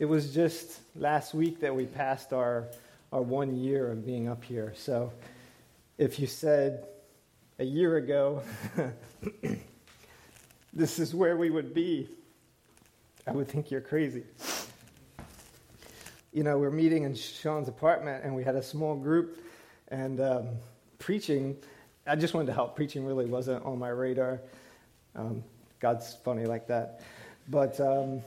It was just last week that we passed our, our one year of being up here. So if you said a year ago, this is where we would be, I would think you're crazy. You know, we're meeting in Sean's apartment and we had a small group and um, preaching. I just wanted to help. Preaching really wasn't on my radar. Um, God's funny like that. But um,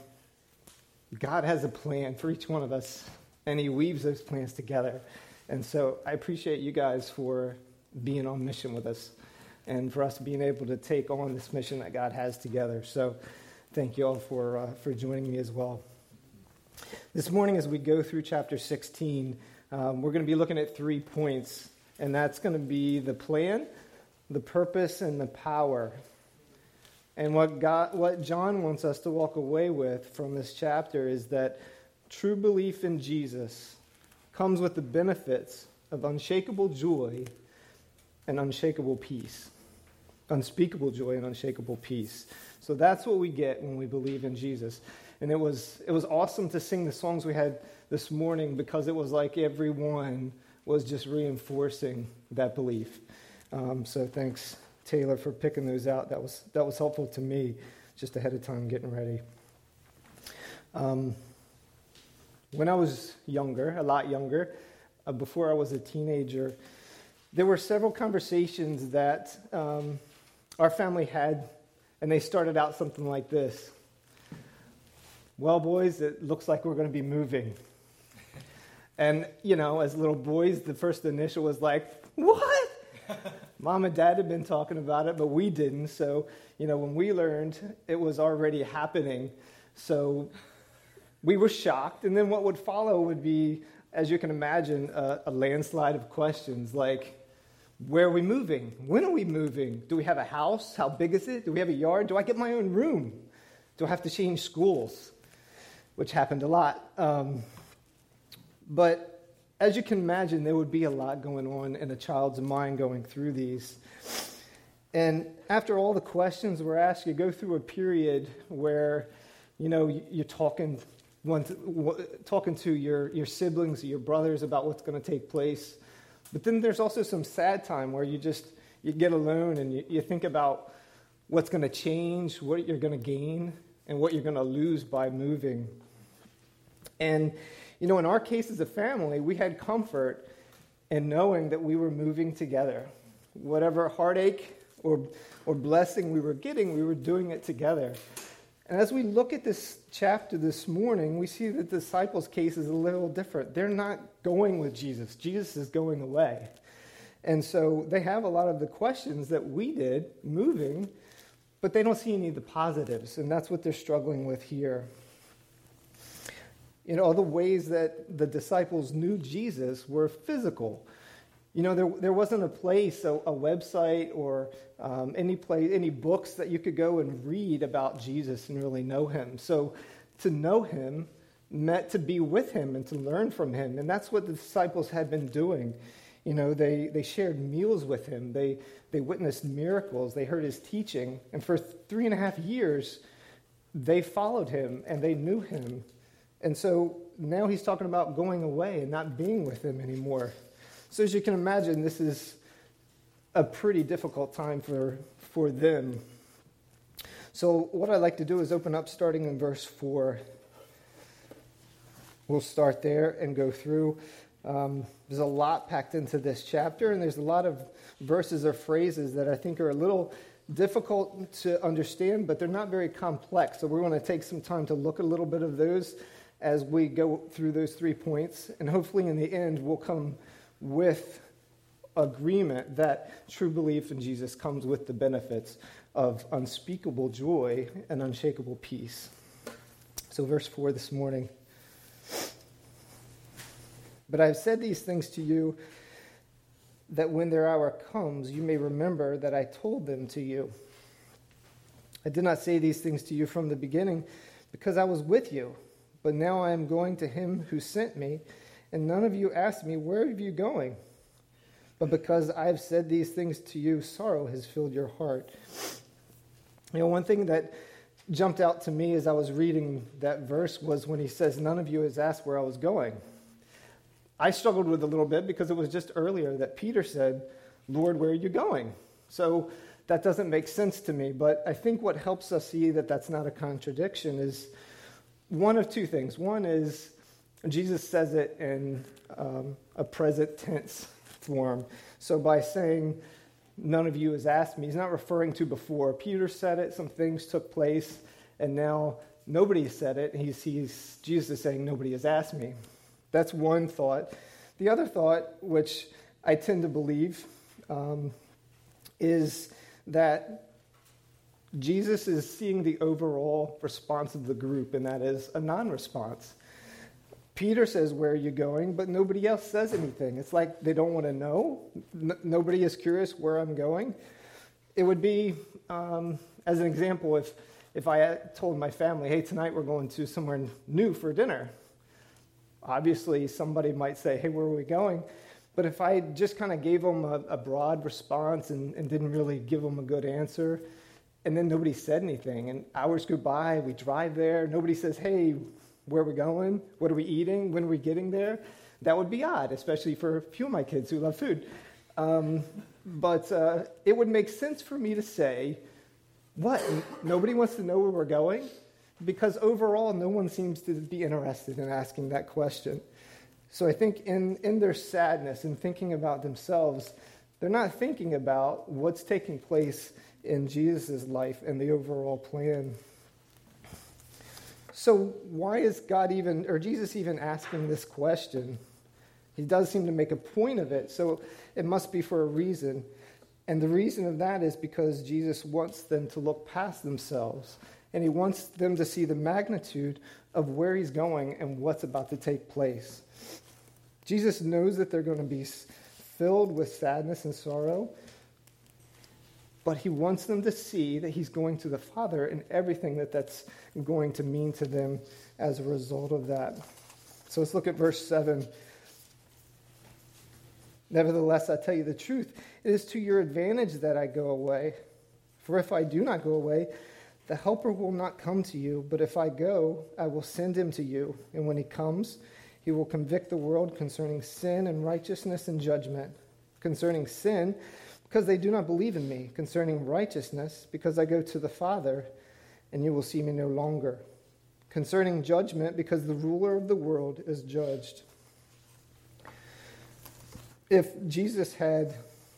God has a plan for each one of us, and He weaves those plans together. And so I appreciate you guys for being on mission with us and for us being able to take on this mission that God has together. So thank you all for, uh, for joining me as well. This morning, as we go through chapter 16, um, we're going to be looking at three points, and that's going to be the plan, the purpose, and the power and what, God, what John wants us to walk away with from this chapter is that true belief in Jesus comes with the benefits of unshakable joy and unshakable peace. Unspeakable joy and unshakable peace. So that's what we get when we believe in Jesus. And it was, it was awesome to sing the songs we had this morning because it was like everyone was just reinforcing that belief. Um, so thanks Taylor for picking those out. That was, that was helpful to me just ahead of time getting ready. Um, when I was younger, a lot younger, uh, before I was a teenager, there were several conversations that um, our family had, and they started out something like this Well, boys, it looks like we're going to be moving. And, you know, as little boys, the first initial was like, What? Mom and dad had been talking about it, but we didn't. So, you know, when we learned, it was already happening. So we were shocked. And then what would follow would be, as you can imagine, a, a landslide of questions like, where are we moving? When are we moving? Do we have a house? How big is it? Do we have a yard? Do I get my own room? Do I have to change schools? Which happened a lot. Um, but as you can imagine, there would be a lot going on in a child's mind going through these. And after all the questions were asked, you go through a period where, you know, you're talking, to, talking to your, your siblings, your brothers about what's going to take place. But then there's also some sad time where you just you get alone and you, you think about what's going to change, what you're going to gain, and what you're going to lose by moving. And you know, in our case as a family, we had comfort in knowing that we were moving together. Whatever heartache or, or blessing we were getting, we were doing it together. And as we look at this chapter this morning, we see that the disciples' case is a little different. They're not going with Jesus, Jesus is going away. And so they have a lot of the questions that we did moving, but they don't see any of the positives. And that's what they're struggling with here you know, all the ways that the disciples knew Jesus were physical. You know, there, there wasn't a place, a, a website, or um, any place, any books that you could go and read about Jesus and really know him. So to know him meant to be with him and to learn from him. And that's what the disciples had been doing. You know, they, they shared meals with him, they, they witnessed miracles, they heard his teaching. And for three and a half years, they followed him and they knew him and so now he's talking about going away and not being with them anymore. So as you can imagine, this is a pretty difficult time for, for them. So what I'd like to do is open up starting in verse 4. We'll start there and go through. Um, there's a lot packed into this chapter, and there's a lot of verses or phrases that I think are a little difficult to understand, but they're not very complex. So we're going to take some time to look at a little bit of those as we go through those three points. And hopefully, in the end, we'll come with agreement that true belief in Jesus comes with the benefits of unspeakable joy and unshakable peace. So, verse 4 this morning. But I have said these things to you that when their hour comes, you may remember that I told them to you. I did not say these things to you from the beginning because I was with you. But now I am going to him who sent me, and none of you asked me, Where are you going? But because I have said these things to you, sorrow has filled your heart. You know, one thing that jumped out to me as I was reading that verse was when he says, None of you has asked where I was going. I struggled with a little bit because it was just earlier that Peter said, Lord, where are you going? So that doesn't make sense to me. But I think what helps us see that that's not a contradiction is one of two things. One is Jesus says it in um, a present tense form. So by saying, none of you has asked me, he's not referring to before. Peter said it, some things took place, and now nobody said it. He's, he's, Jesus is saying, nobody has asked me. That's one thought. The other thought, which I tend to believe, um, is that Jesus is seeing the overall response of the group, and that is a non response. Peter says, Where are you going? But nobody else says anything. It's like they don't want to know. N- nobody is curious where I'm going. It would be, um, as an example, if, if I told my family, Hey, tonight we're going to somewhere new for dinner. Obviously, somebody might say, Hey, where are we going? But if I just kind of gave them a, a broad response and, and, didn't really give them a good answer, and then nobody said anything, and hours go by, we drive there, nobody says, hey, where are we going? What are we eating? When are we getting there? That would be odd, especially for a few of my kids who love food. Um, but uh, it would make sense for me to say, what? Nobody wants to know where we're going? Because overall, no one seems to be interested in asking that question. So I think in, in their sadness and thinking about themselves, they're not thinking about what's taking place in Jesus' life and the overall plan. So why is God even, or Jesus even asking this question? He does seem to make a point of it, so it must be for a reason. And the reason of that is because Jesus wants them to look past themselves, and he wants them to see the magnitude of where he's going and what's about to take place. Jesus knows that they're going to be filled with sadness and sorrow, but he wants them to see that he's going to the Father and everything that that's going to mean to them as a result of that. So let's look at verse 7. Nevertheless, I tell you the truth, it is to your advantage that I go away. For if I do not go away, the Helper will not come to you, but if I go, I will send him to you. And when he comes, he will convict the world concerning sin and righteousness and judgment. Concerning sin, because they do not believe in me. Concerning righteousness, because I go to the Father, and you will see me no longer. Concerning judgment, because the ruler of the world is judged. If Jesus had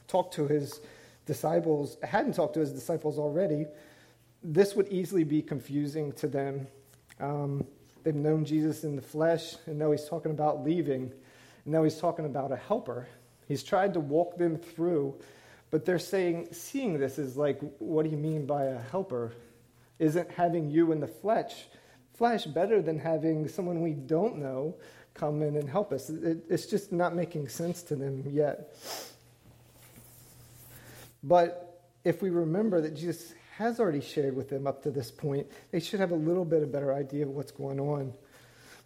talked to his disciples, hadn't talked to his disciples already, this would easily be confusing to them. Um, They've known Jesus in the flesh, and now he's talking about leaving. And now he's talking about a helper. He's tried to walk them through, but they're saying, seeing this is like, what do you mean by a helper? Isn't having you in the flesh, flesh better than having someone we don't know come in and help us? It, it's just not making sense to them yet. But if we remember that Jesus has already shared with them up to this point, they should have a little bit of better idea of what's going on.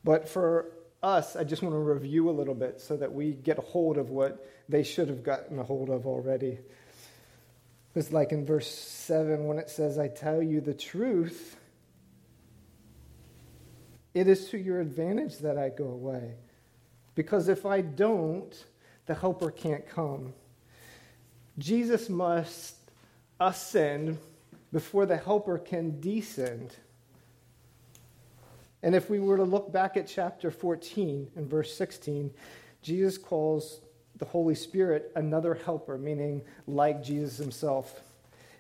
But for us, I just want to review a little bit so that we get a hold of what they should have gotten a hold of already. It's like in verse 7 when it says, I tell you the truth, it is to your advantage that I go away. Because if I don't, the helper can't come. Jesus must ascend before the helper can descend. And if we were to look back at chapter 14 and verse 16, Jesus calls the Holy Spirit another helper, meaning like Jesus himself.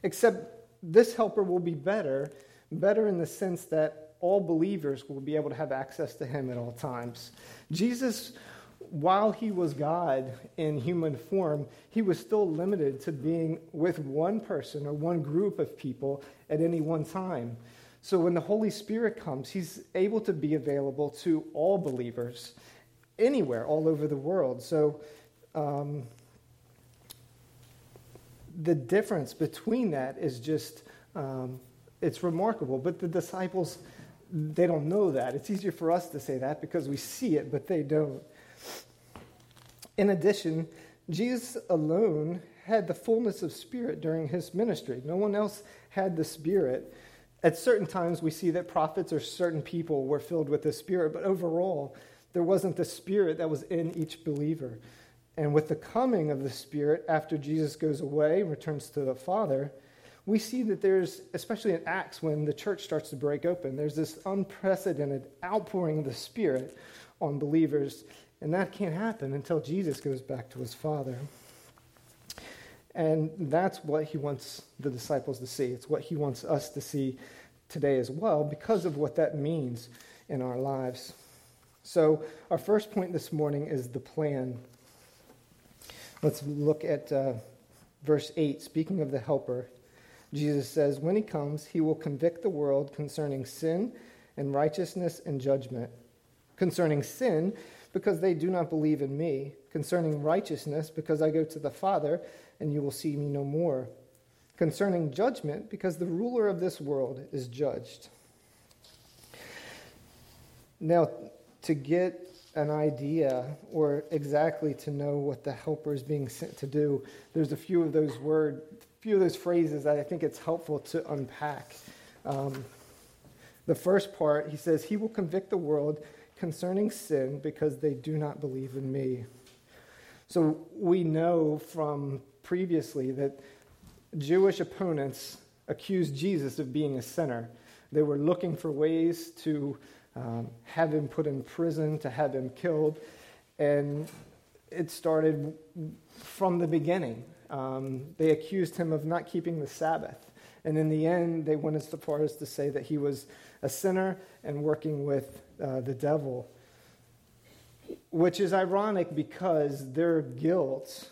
Except this helper will be better, better in the sense that all believers will be able to have access to him at all times. Jesus while he was God in human form, he was still limited to being with one person or one group of people at any one time. So when the Holy Spirit comes, he's able to be available to all believers anywhere, all over the world. So um, the difference between that is just, um, it's remarkable. But the disciples, they don't know that. It's easier for us to say that because we see it, but they don't. In addition, Jesus alone had the fullness of Spirit during his ministry. No one else had the Spirit. At certain times, we see that prophets or certain people were filled with the Spirit, but overall, there wasn't the Spirit that was in each believer. And with the coming of the Spirit, after Jesus goes away, and returns to the Father, we see that there's, especially in Acts, when the church starts to break open, there's this unprecedented outpouring of the Spirit on believers. And that can't happen until Jesus goes back to his Father. And that's what he wants the disciples to see. It's what he wants us to see today as well because of what that means in our lives. So, our first point this morning is the plan. Let's look at uh, verse 8. Speaking of the Helper, Jesus says, When he comes, he will convict the world concerning sin and righteousness and judgment. Concerning sin, because they do not believe in me. Concerning righteousness, because I go to the Father and you will see me no more. Concerning judgment, because the ruler of this world is judged. Now, to get an idea or exactly to know what the helper is being sent to do, there's a few of those words, few of those phrases that I think it's helpful to unpack. Um, the first part, he says, He will convict the world concerning sin because they do not believe in me. So we know from previously that Jewish opponents accused Jesus of being a sinner. They were looking for ways to um, have him put in prison, to have him killed. And it started from the beginning. Um, they accused him of not keeping the Sabbath. And in the end, they went as far as to say that he was a sinner and working with uh, the devil, which is ironic because their guilt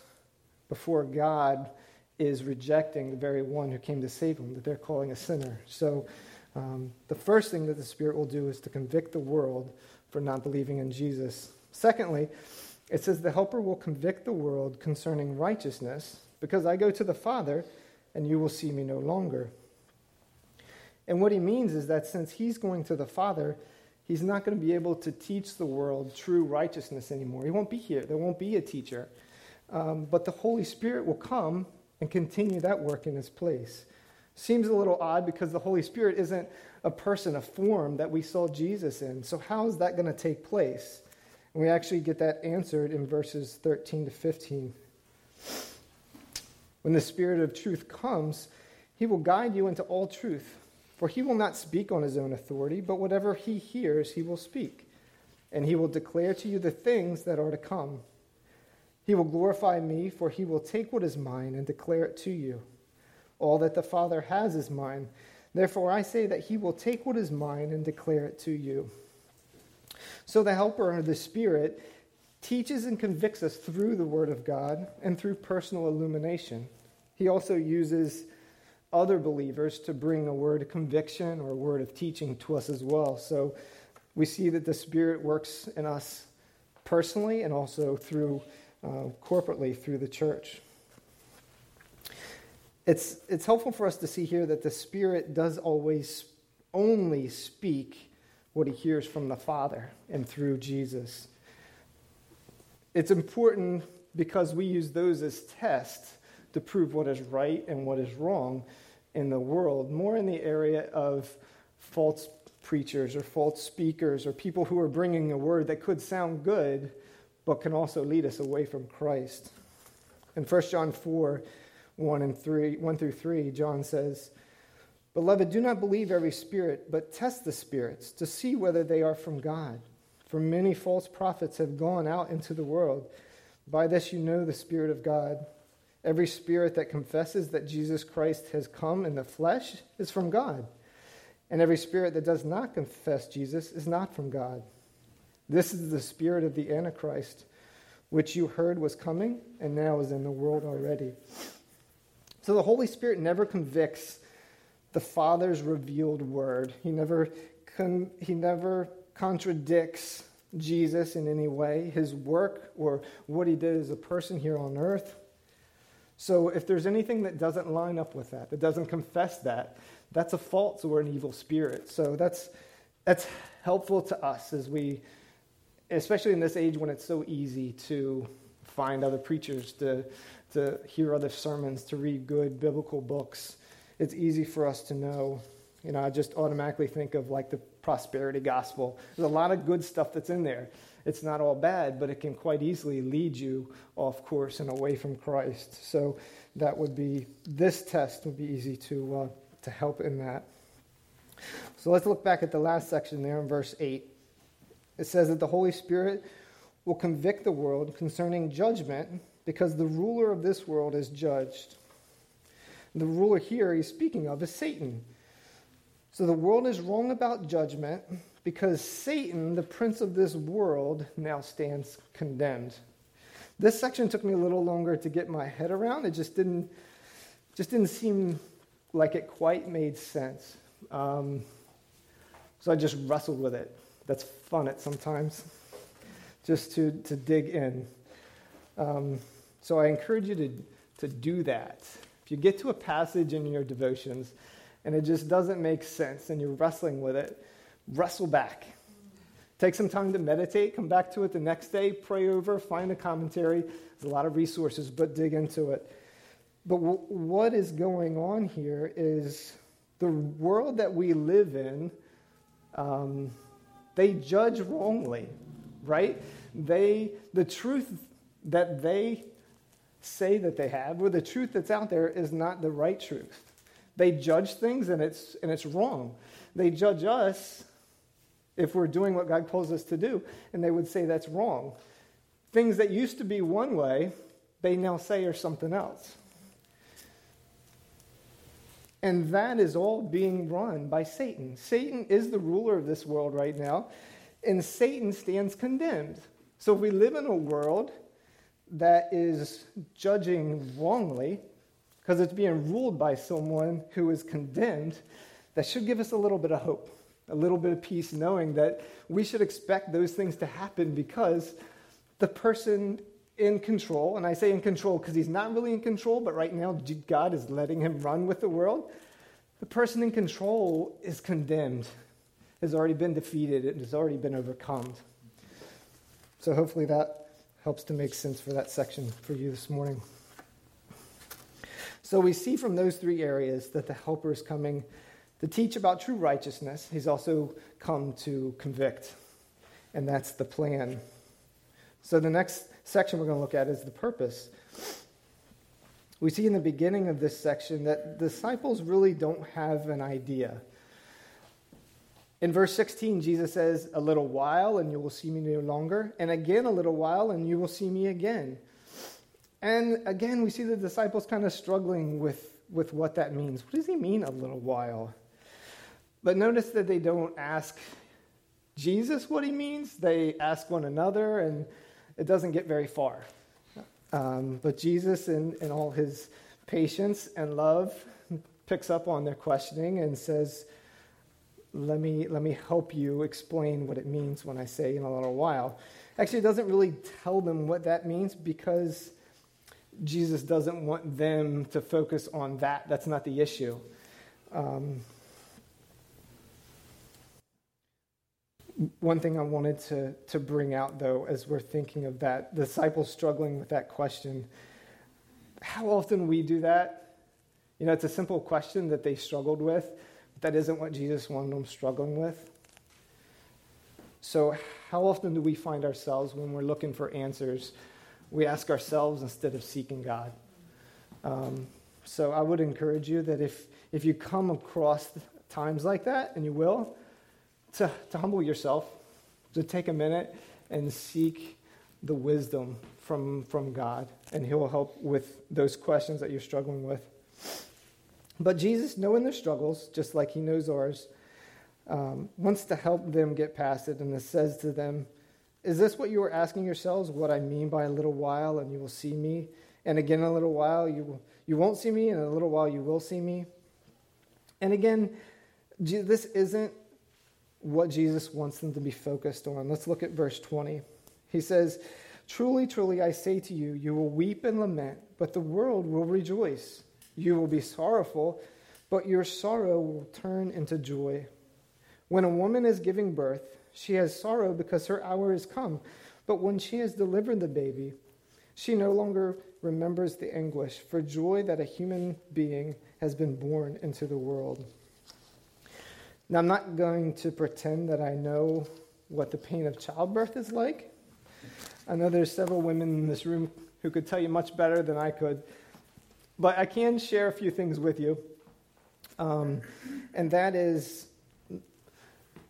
before God is rejecting the very one who came to save them, that they're calling a sinner. So um, the first thing that the Spirit will do is to convict the world for not believing in Jesus. Secondly, it says the Helper will convict the world concerning righteousness because I go to the Father and you will see me no longer. And what he means is that since he's going to the Father, he's not going to be able to teach the world true righteousness anymore. He won't be here. There won't be a teacher. Um, but the Holy Spirit will come and continue that work in its place. Seems a little odd because the Holy Spirit isn't a person, a form that we saw Jesus in. So, how is that going to take place? And we actually get that answered in verses 13 to 15. When the Spirit of truth comes, he will guide you into all truth. For he will not speak on his own authority, but whatever he hears, he will speak. And he will declare to you the things that are to come. He will glorify me, for he will take what is mine and declare it to you. All that the Father has is mine. Therefore, I say that he will take what is mine and declare it to you. So, the Helper, the Spirit, teaches and convicts us through the Word of God and through personal illumination. He also uses other believers to bring a word of conviction or a word of teaching to us as well. So, we see that the Spirit works in us personally and also through uh, corporately through the church. It's, it's helpful for us to see here that the Spirit does always only speak what he hears from the Father and through Jesus. It's important because we use those as tests to prove what is right and what is wrong in the world, more in the area of false preachers or false speakers or people who are bringing a word that could sound good but can also lead us away from Christ. In 1 John 4, 1 and 3, 1 through 3, John says, Beloved, do not believe every spirit, but test the spirits to see whether they are from God. For many false prophets have gone out into the world. By this you know the Spirit of God. Every spirit that confesses that Jesus Christ has come in the flesh is from God. And every spirit that does not confess Jesus is not from God. This is the spirit of the Antichrist, which you heard was coming and now is in the world already. So the Holy Spirit never convicts the Father's revealed word. He never, con- he never contradicts Jesus in any way, his work, or what he did as a person here on earth. So if there's anything that doesn't line up with that, that doesn't confess that, that's a false or an evil spirit. So that's, that's helpful to us as we especially in this age when it's so easy to find other preachers, to, to hear other sermons, to read good biblical books. It's easy for us to know You know, I just automatically think of like the prosperity gospel. There's a lot of good stuff that's in there. It's not all bad, but it can quite easily lead you off course and away from Christ. So that would be, this test would be easy to, uh, to help in that. So let's look back at the last section there in verse 8. It says that the Holy Spirit will convict the world concerning judgment because the ruler of this world is judged. The ruler here he's speaking of is Satan. So the world is wrong about judgment because Satan, the prince of this world, now stands condemned. This section took me a little longer to get my head around. It just didn't, just didn't seem like it quite made sense. Um, so I just wrestled with it. That's fun at sometimes, just to, to dig in. Um, so I encourage you to, to do that. If you get to a passage in your devotions and it just doesn't make sense and you're wrestling with it, wrestle back. Take some time to meditate, come back to it the next day, pray over, find a commentary. There's a lot of resources, but dig into it. But w- what is going on here is the world that we live in, um, they judge wrongly, right? They, the truth that they say that they have, or the truth that's out there is not the right truth. They judge things and it's, and it's wrong. They judge us if we're doing what God calls us to do, and they would say that's wrong. Things that used to be one way, they now say are something else. And that is all being run by Satan. Satan is the ruler of this world right now, and Satan stands condemned. So if we live in a world that is judging wrongly, because it's being ruled by someone who is condemned, that should give us a little bit of hope, a little bit of peace, knowing that we should expect those things to happen because the person in control, and I say in control because he's not really in control, but right now God is letting him run with the world. The person in control is condemned, has already been defeated, and has already been overcome. So hopefully that helps to make sense for that section for you this morning. So we see from those three areas that the helper is coming to teach about true righteousness. He's also come to convict, and that's the plan. So the next section we're going to look at is the purpose. We see in the beginning of this section that disciples really don't have an idea. In verse 16, Jesus says, A little while and you will see me no longer, and again a little while and you will see me again. And again, we see the disciples kind of struggling with, with what that means. What does he mean, a little while? But notice that they don't ask Jesus what he means, they ask one another, and it doesn't get very far. Um, but Jesus, in, in all his patience and love, picks up on their questioning and says, let me, let me help you explain what it means when I say in a little while. Actually, it doesn't really tell them what that means because Jesus doesn't want them to focus on that. That's not the issue. Um, one thing I wanted to, to bring out, though, as we're thinking of that, disciples struggling with that question, how often we do that? You know, it's a simple question that they struggled with, but that isn't what Jesus wanted them struggling with. So, how often do we find ourselves when we're looking for answers? We ask ourselves instead of seeking God. Um, so, I would encourage you that if, if you come across times like that, and you will, to, to humble yourself, to take a minute and seek the wisdom from, from God, and He will help with those questions that you're struggling with. But Jesus, knowing their struggles, just like He knows ours, um, wants to help them get past it, and it says to them, Is this what you are asking yourselves? What I mean by a little while, and you will see me? And again, a little while, you, will, you won't see me, and a little while, you will see me. And again, this isn't what Jesus wants them to be focused on. Let's look at verse 20. He says, Truly, truly, I say to you, you will weep and lament, but the world will rejoice. You will be sorrowful, but your sorrow will turn into joy. When a woman is giving birth, she has sorrow because her hour is come. But when she has delivered the baby, she no longer remembers the anguish for joy that a human being has been born into the world. Now, I'm not going to pretend that I know what the pain of childbirth is like. I know there's several women in this room who could tell you much better than I could, but I can share a few things with you. Um, and that is,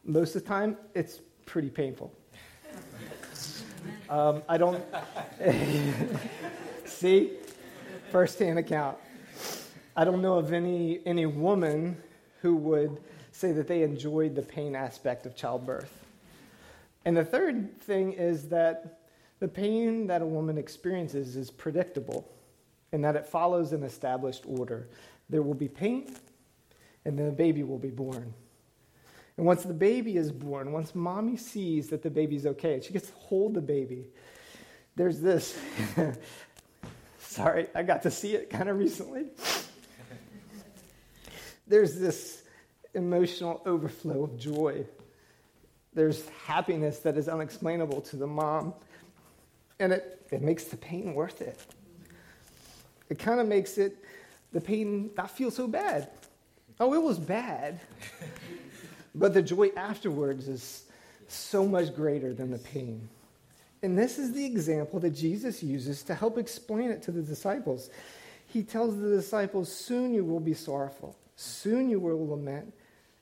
most of the time, it's pretty painful. Um, I don't see firsthand account. I don't know of any any woman who would say that they enjoyed the pain aspect of childbirth. And the third thing is that the pain that a woman experiences is predictable and that it follows an established order. There will be pain, and then the baby will be born. And once the baby is born, once mommy sees that the baby's okay, she gets to hold the baby, there's this. Sorry, I got to see it kind of recently. There's this emotional overflow of joy. There's happiness that is unexplainable to the mom. And it, it makes the pain worth it. It kind of makes it, the pain not feel so bad. Oh, it was bad. but the joy afterwards is so much greater than the pain. And this is the example that Jesus uses to help explain it to the disciples. He tells the disciples, Soon you will be sorrowful, soon you will lament,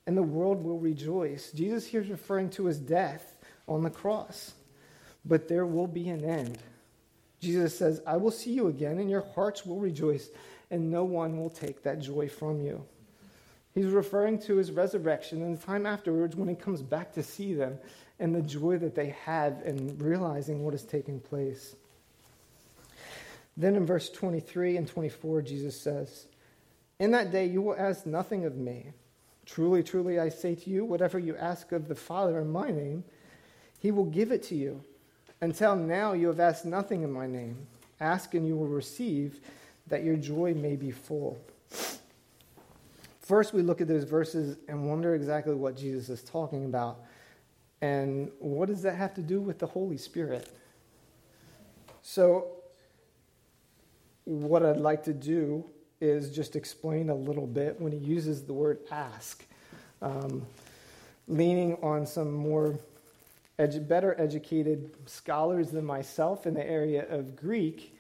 and the world will rejoice. Jesus here is referring to his death on the cross. But there will be an end. Jesus says, I will see you again, and your hearts will rejoice, and no one will take that joy from you. He's referring to his resurrection and the time afterwards when he comes back to see them and the joy that they have in realizing what is taking place. Then in verse 23 and 24, Jesus says, In that day you will ask nothing of me. Truly, truly, I say to you, whatever you ask of the Father in my name, he will give it to you. Until now, you have asked nothing in my name. Ask and you will receive, that your joy may be full. First, we look at those verses and wonder exactly what Jesus is talking about. And what does that have to do with the Holy Spirit? So, what I'd like to do is just explain a little bit when he uses the word ask, um, leaning on some more edu- better educated scholars than myself in the area of Greek.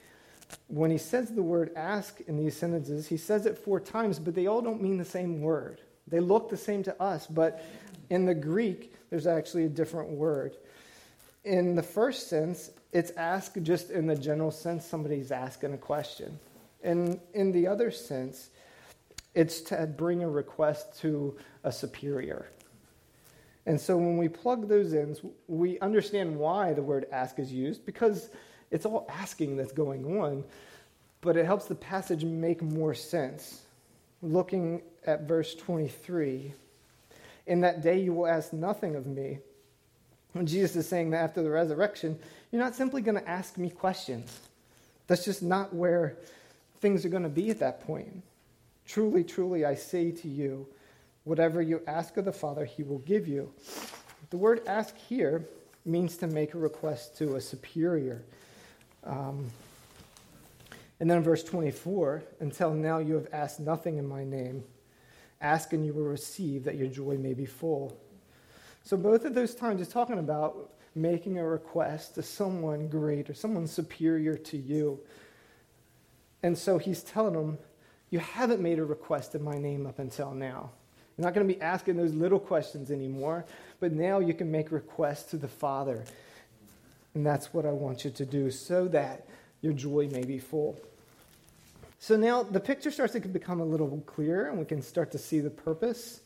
When he says the word ask in these sentences, he says it four times, but they all don't mean the same word. They look the same to us, but in the Greek, there's actually a different word. In the first sense, it's ask just in the general sense somebody's asking a question. And in the other sense, it's to bring a request to a superior. And so when we plug those in, we understand why the word ask is used because it's all asking that's going on, but it helps the passage make more sense. Looking at verse 23, in that day you will ask nothing of me. And Jesus is saying that after the resurrection, you're not simply going to ask me questions. That's just not where things are going to be at that point. Truly, truly, I say to you, whatever you ask of the Father, he will give you. The word ask here means to make a request to a superior. Um, and then verse 24, until now you have asked nothing in my name. Ask and you will receive that your joy may be full. So, both of those times, is talking about making a request to someone greater, someone superior to you. And so he's telling them, You haven't made a request in my name up until now. You're not going to be asking those little questions anymore, but now you can make requests to the Father. And that's what I want you to do so that your joy may be full. So now the picture starts to become a little clearer and we can start to see the purpose.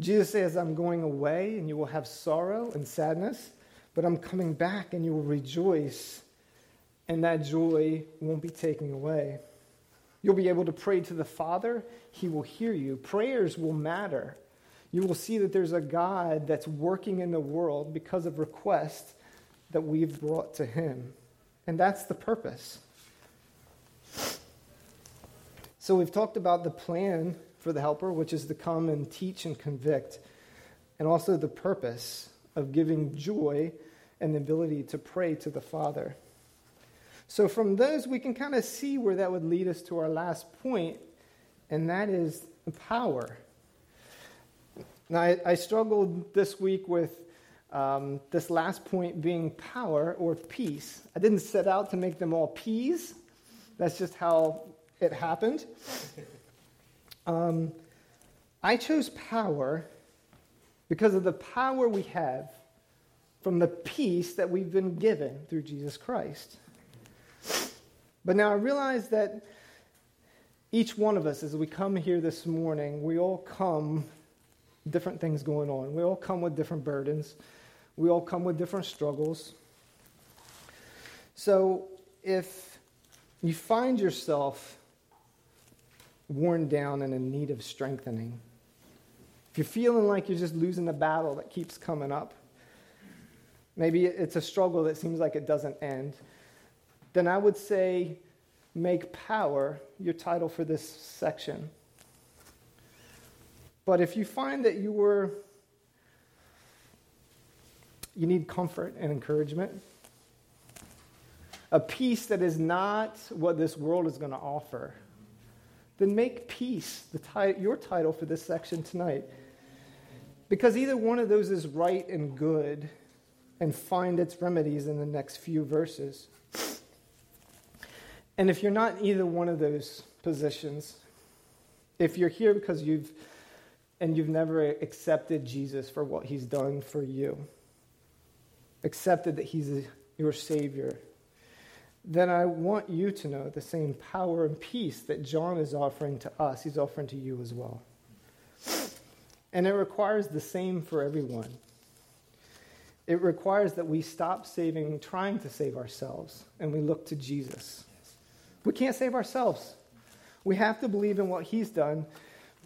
Jesus says, I'm going away and you will have sorrow and sadness, but I'm coming back and you will rejoice, and that joy won't be taken away. You'll be able to pray to the Father, He will hear you. Prayers will matter. You will see that there's a God that's working in the world because of requests that we've brought to Him. And that's the purpose. So we've talked about the plan for the helper, which is to come and teach and convict, and also the purpose of giving joy and the ability to pray to the Father. So from those, we can kind of see where that would lead us to our last point, and that is power. Now, I, I struggled this week with um, this last point being power or peace. I didn't set out to make them all P's. That's just how it happened. Um, I chose power because of the power we have from the peace that we've been given through Jesus Christ. But now I realize that each one of us, as we come here this morning, we all come different things going on. We all come with different burdens. We all come with different struggles. So if you find yourself worn down and in need of strengthening, if you're feeling like you're just losing the battle that keeps coming up, maybe it's a struggle that seems like it doesn't end, then I would say make power your title for this section. But if you find that you were you need comfort and encouragement, a peace that is not what this world is going to offer, then make peace the your title for this section tonight. Because either one of those is right and good and find its remedies in the next few verses. And if you're not either one of those positions, if you're here because you've and you've never accepted Jesus for what he's done for you, accepted that he's a, your Savior, then I want you to know the same power and peace that John is offering to us, he's offering to you as well. And it requires the same for everyone. It requires that we stop saving, trying to save ourselves, and we look to Jesus. We can't save ourselves. We have to believe in what he's done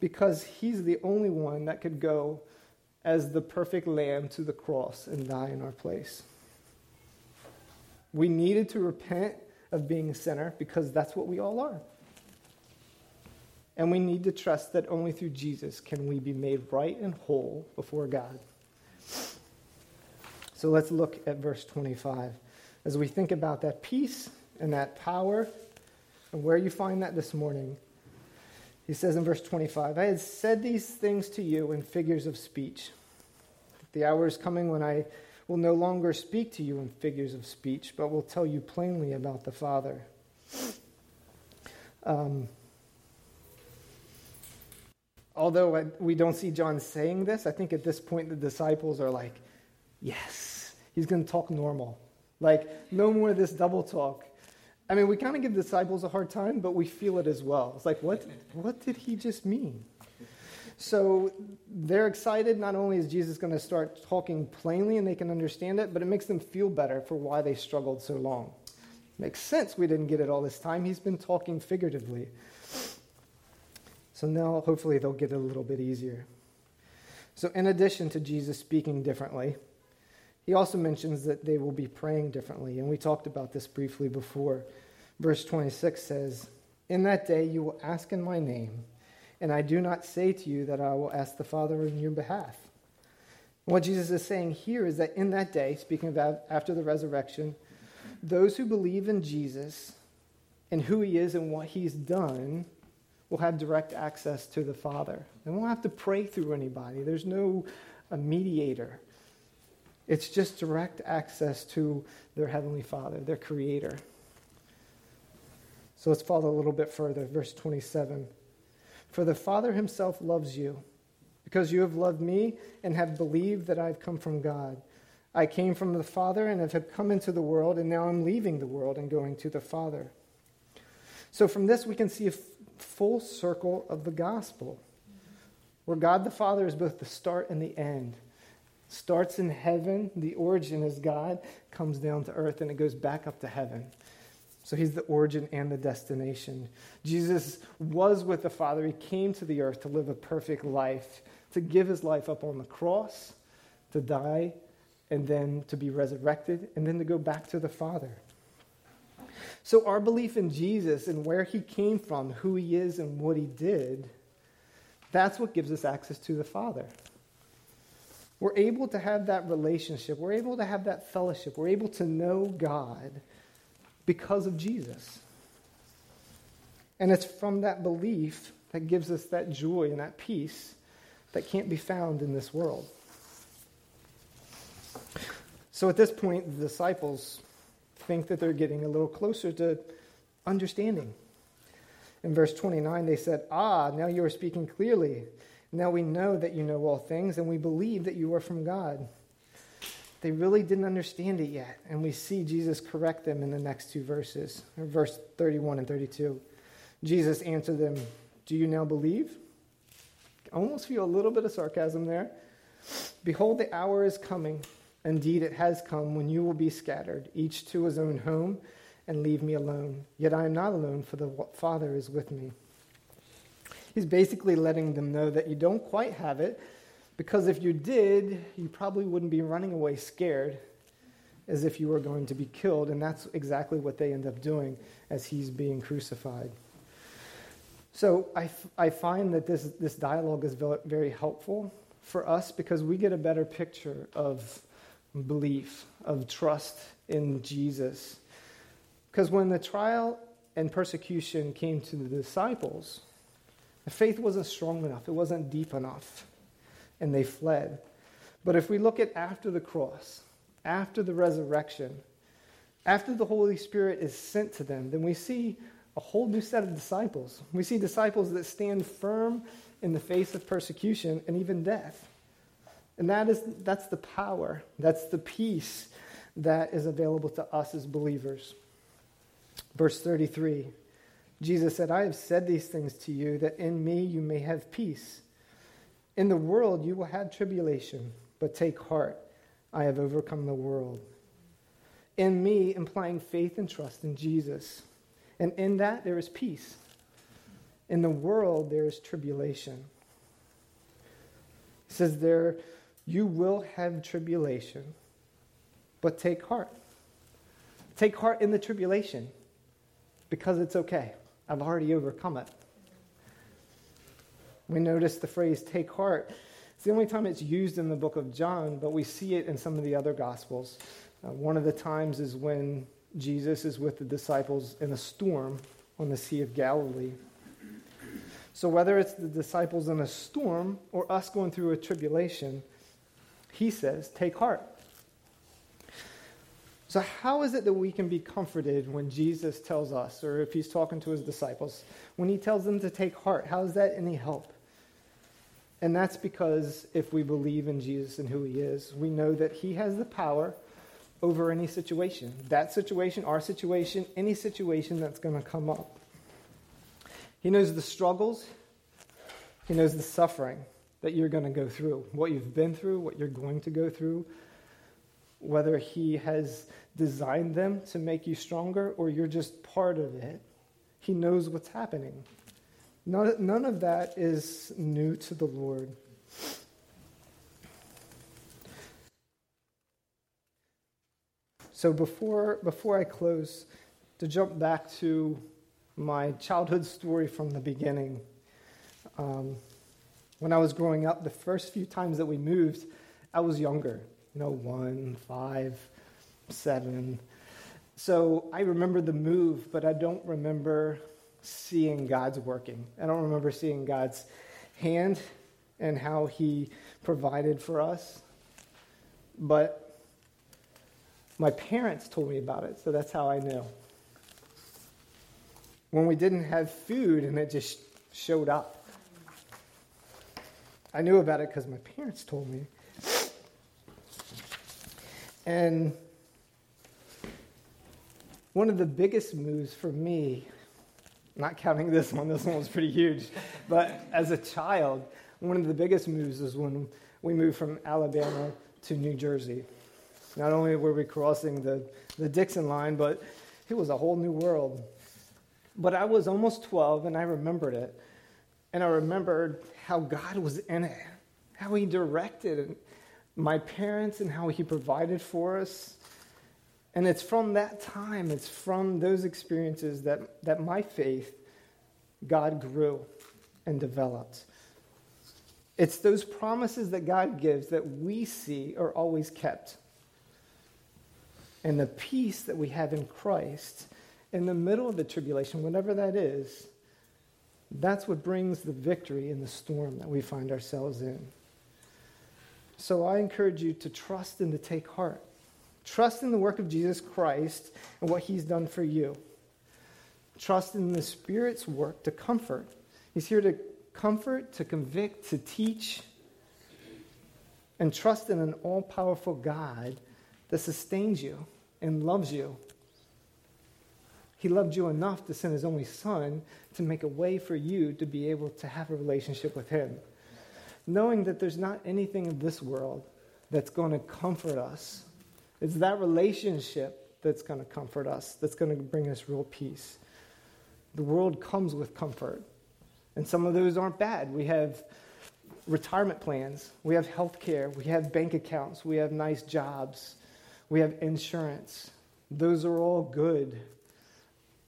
because he's the only one that could go as the perfect lamb to the cross and die in our place. We needed to repent of being a sinner because that's what we all are. And we need to trust that only through Jesus can we be made right and whole before God. So let's look at verse 25. As we think about that peace and that power and where you find that this morning, he says in verse 25, I had said these things to you in figures of speech. The hour is coming when I will no longer speak to you in figures of speech, but will tell you plainly about the Father. Um, although I, we don't see John saying this, I think at this point the disciples are like, yes, he's going to talk normal. Like, no more of this double talk. I mean, we kind of give disciples a hard time, but we feel it as well. It's like, what, what did he just mean? So they're excited. Not only is Jesus going to start talking plainly and they can understand it, but it makes them feel better for why they struggled so long. Makes sense we didn't get it all this time. He's been talking figuratively. So now hopefully they'll get it a little bit easier. So, in addition to Jesus speaking differently, he also mentions that they will be praying differently. And we talked about this briefly before. Verse 26 says, In that day you will ask in my name. And I do not say to you that I will ask the Father in your behalf. What Jesus is saying here is that in that day, speaking about after the resurrection, those who believe in Jesus and who he is and what he's done will have direct access to the Father. They won't have to pray through anybody. There's no mediator. It's just direct access to their Heavenly Father, their Creator. So let's follow a little bit further. Verse 27. For the Father himself loves you, because you have loved me and have believed that I have come from God. I came from the Father and have come into the world, and now I'm leaving the world and going to the Father. So from this, we can see a f- full circle of the gospel, where God the Father is both the start and the end. Starts in heaven, the origin is God, comes down to earth, and it goes back up to heaven. So he's the origin and the destination. Jesus was with the Father. He came to the earth to live a perfect life, to give his life up on the cross, to die, and then to be resurrected, and then to go back to the Father. So our belief in Jesus and where he came from, who he is, and what he did, that's what gives us access to the Father. We're able to have that relationship. We're able to have that fellowship. We're able to know God because of Jesus. And it's from that belief that gives us that joy and that peace that can't be found in this world. So at this point, the disciples think that they're getting a little closer to understanding. In verse 29, they said, Ah, now you are speaking clearly. Now we know that you know all things, and we believe that you are from God. They really didn't understand it yet, and we see Jesus correct them in the next two verses, verse 31 and 32. Jesus answered them, Do you now believe? I almost feel a little bit of sarcasm there. Behold, the hour is coming. Indeed, it has come when you will be scattered, each to his own home, and leave me alone. Yet I am not alone, for the Father is with me. He's basically letting them know that you don't quite have it, because if you did, you probably wouldn't be running away scared as if you were going to be killed. And that's exactly what they end up doing as he's being crucified. So I, f- I find that this, this dialogue is very helpful for us because we get a better picture of belief, of trust in Jesus. Because when the trial and persecution came to the disciples, the faith wasn't strong enough, it wasn't deep enough, and they fled. But if we look at after the cross, after the resurrection, after the Holy Spirit is sent to them, then we see a whole new set of disciples. We see disciples that stand firm in the face of persecution and even death. And that is, that's the power, that's the peace that is available to us as believers. Verse 33 Jesus said, I have said these things to you that in me you may have peace. In the world you will have tribulation, but take heart, I have overcome the world. In me, implying faith and trust in Jesus. And in that, there is peace. In the world, there is tribulation. He says, There, you will have tribulation, but take heart. Take heart in the tribulation because it's okay. I've already overcome it. We notice the phrase take heart. It's the only time it's used in the book of John, but we see it in some of the other gospels. Uh, one of the times is when Jesus is with the disciples in a storm on the Sea of Galilee. So, whether it's the disciples in a storm or us going through a tribulation, he says, Take heart. So, how is it that we can be comforted when Jesus tells us, or if he's talking to his disciples, when he tells them to take heart? How is that any help? And that's because if we believe in Jesus and who he is, we know that he has the power over any situation. That situation, our situation, any situation that's going to come up. He knows the struggles, He knows the suffering that you're going to go through, what you've been through, what you're going to go through, whether He has designed them to make you stronger or you're just part of it. He knows what's happening. None, none of that is new to the Lord. So before, before I close, to jump back to my childhood story from the beginning. Um, when I was growing up, the first few times that we moved, I was younger, you know, one, five, seven. So I remember the move, but I don't remember seeing God's working. I don't remember seeing God's hand and how He provided for us. But my parents told me about it, so that's how I knew. When we didn't have food and it just showed up, I knew about it because my parents told me. And one of the biggest moves for me, not counting this one, this one was pretty huge, but as a child, one of the biggest moves was when we moved from Alabama to New Jersey. Not only were we crossing the, the Dixon line, but it was a whole new world. But I was almost 12 and I remembered it. And I remembered how God was in it, how He directed my parents and how He provided for us. And it's from that time, it's from those experiences that, that my faith, God grew and developed. It's those promises that God gives that we see are always kept and the peace that we have in Christ in the middle of the tribulation, whatever that is, That's what brings the victory in the storm that we find ourselves in. So I encourage you to trust and to take heart. Trust in the work of Jesus Christ and what he's done for you. Trust in the Spirit's work to comfort. He's here to comfort, to convict, to teach. And trust in an all powerful God that sustains you and loves you. He loved you enough to send his only son to make a way for you to be able to have a relationship with him. Knowing that there's not anything in this world that's going to comfort us. It's that relationship that's going to comfort us, that's going to bring us real peace. The world comes with comfort, and some of those aren't bad. We have retirement plans, we have health care, we have bank accounts, we have nice jobs, we have insurance. Those are all good.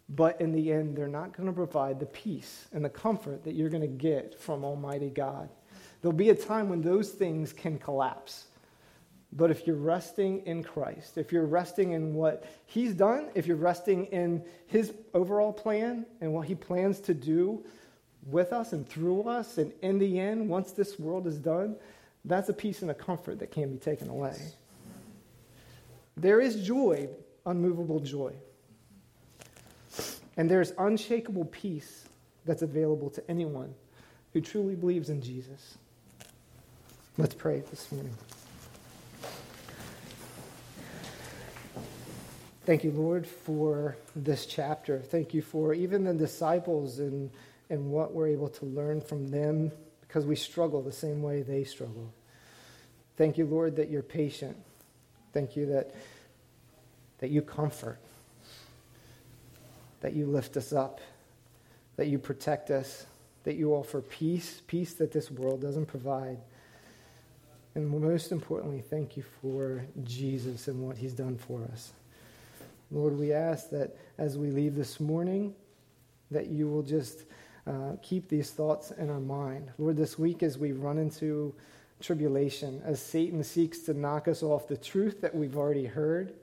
But in the end, they're not going to provide the peace and the comfort that you're going to get from Almighty God. There'll be a time when those things can collapse. But if you're resting in Christ, if you're resting in what He's done, if you're resting in His overall plan and what He plans to do with us and through us, and in the end, once this world is done, that's a peace and a comfort that can't be taken away. There is joy, unmovable joy. And there's unshakable peace that's available to anyone who truly believes in Jesus. Let's pray this morning. Thank you, Lord, for this chapter. Thank you for even the disciples and, and what we're able to learn from them because we struggle the same way they struggle. Thank you, Lord, that you're patient. Thank you that, that you comfort, that you lift us up, that you protect us, that you offer peace, peace that this world doesn't provide. And most importantly, thank you for Jesus and what he's done for us. Lord, we ask that as we leave this morning, that you will just uh, keep these thoughts in our mind. Lord, this week as we run into tribulation, as Satan seeks to knock us off the truth that we've already heard,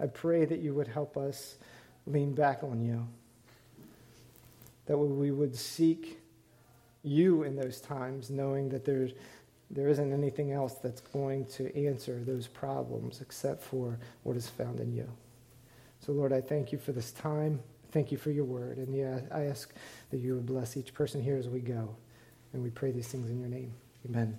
I pray that you would help us lean back on you. That we would seek you in those times, knowing that there's, there isn't anything else that's going to answer those problems except for what is found in you. So, Lord, I thank you for this time. Thank you for your word. And yeah, I ask that you would bless each person here as we go. And we pray these things in your name. Amen.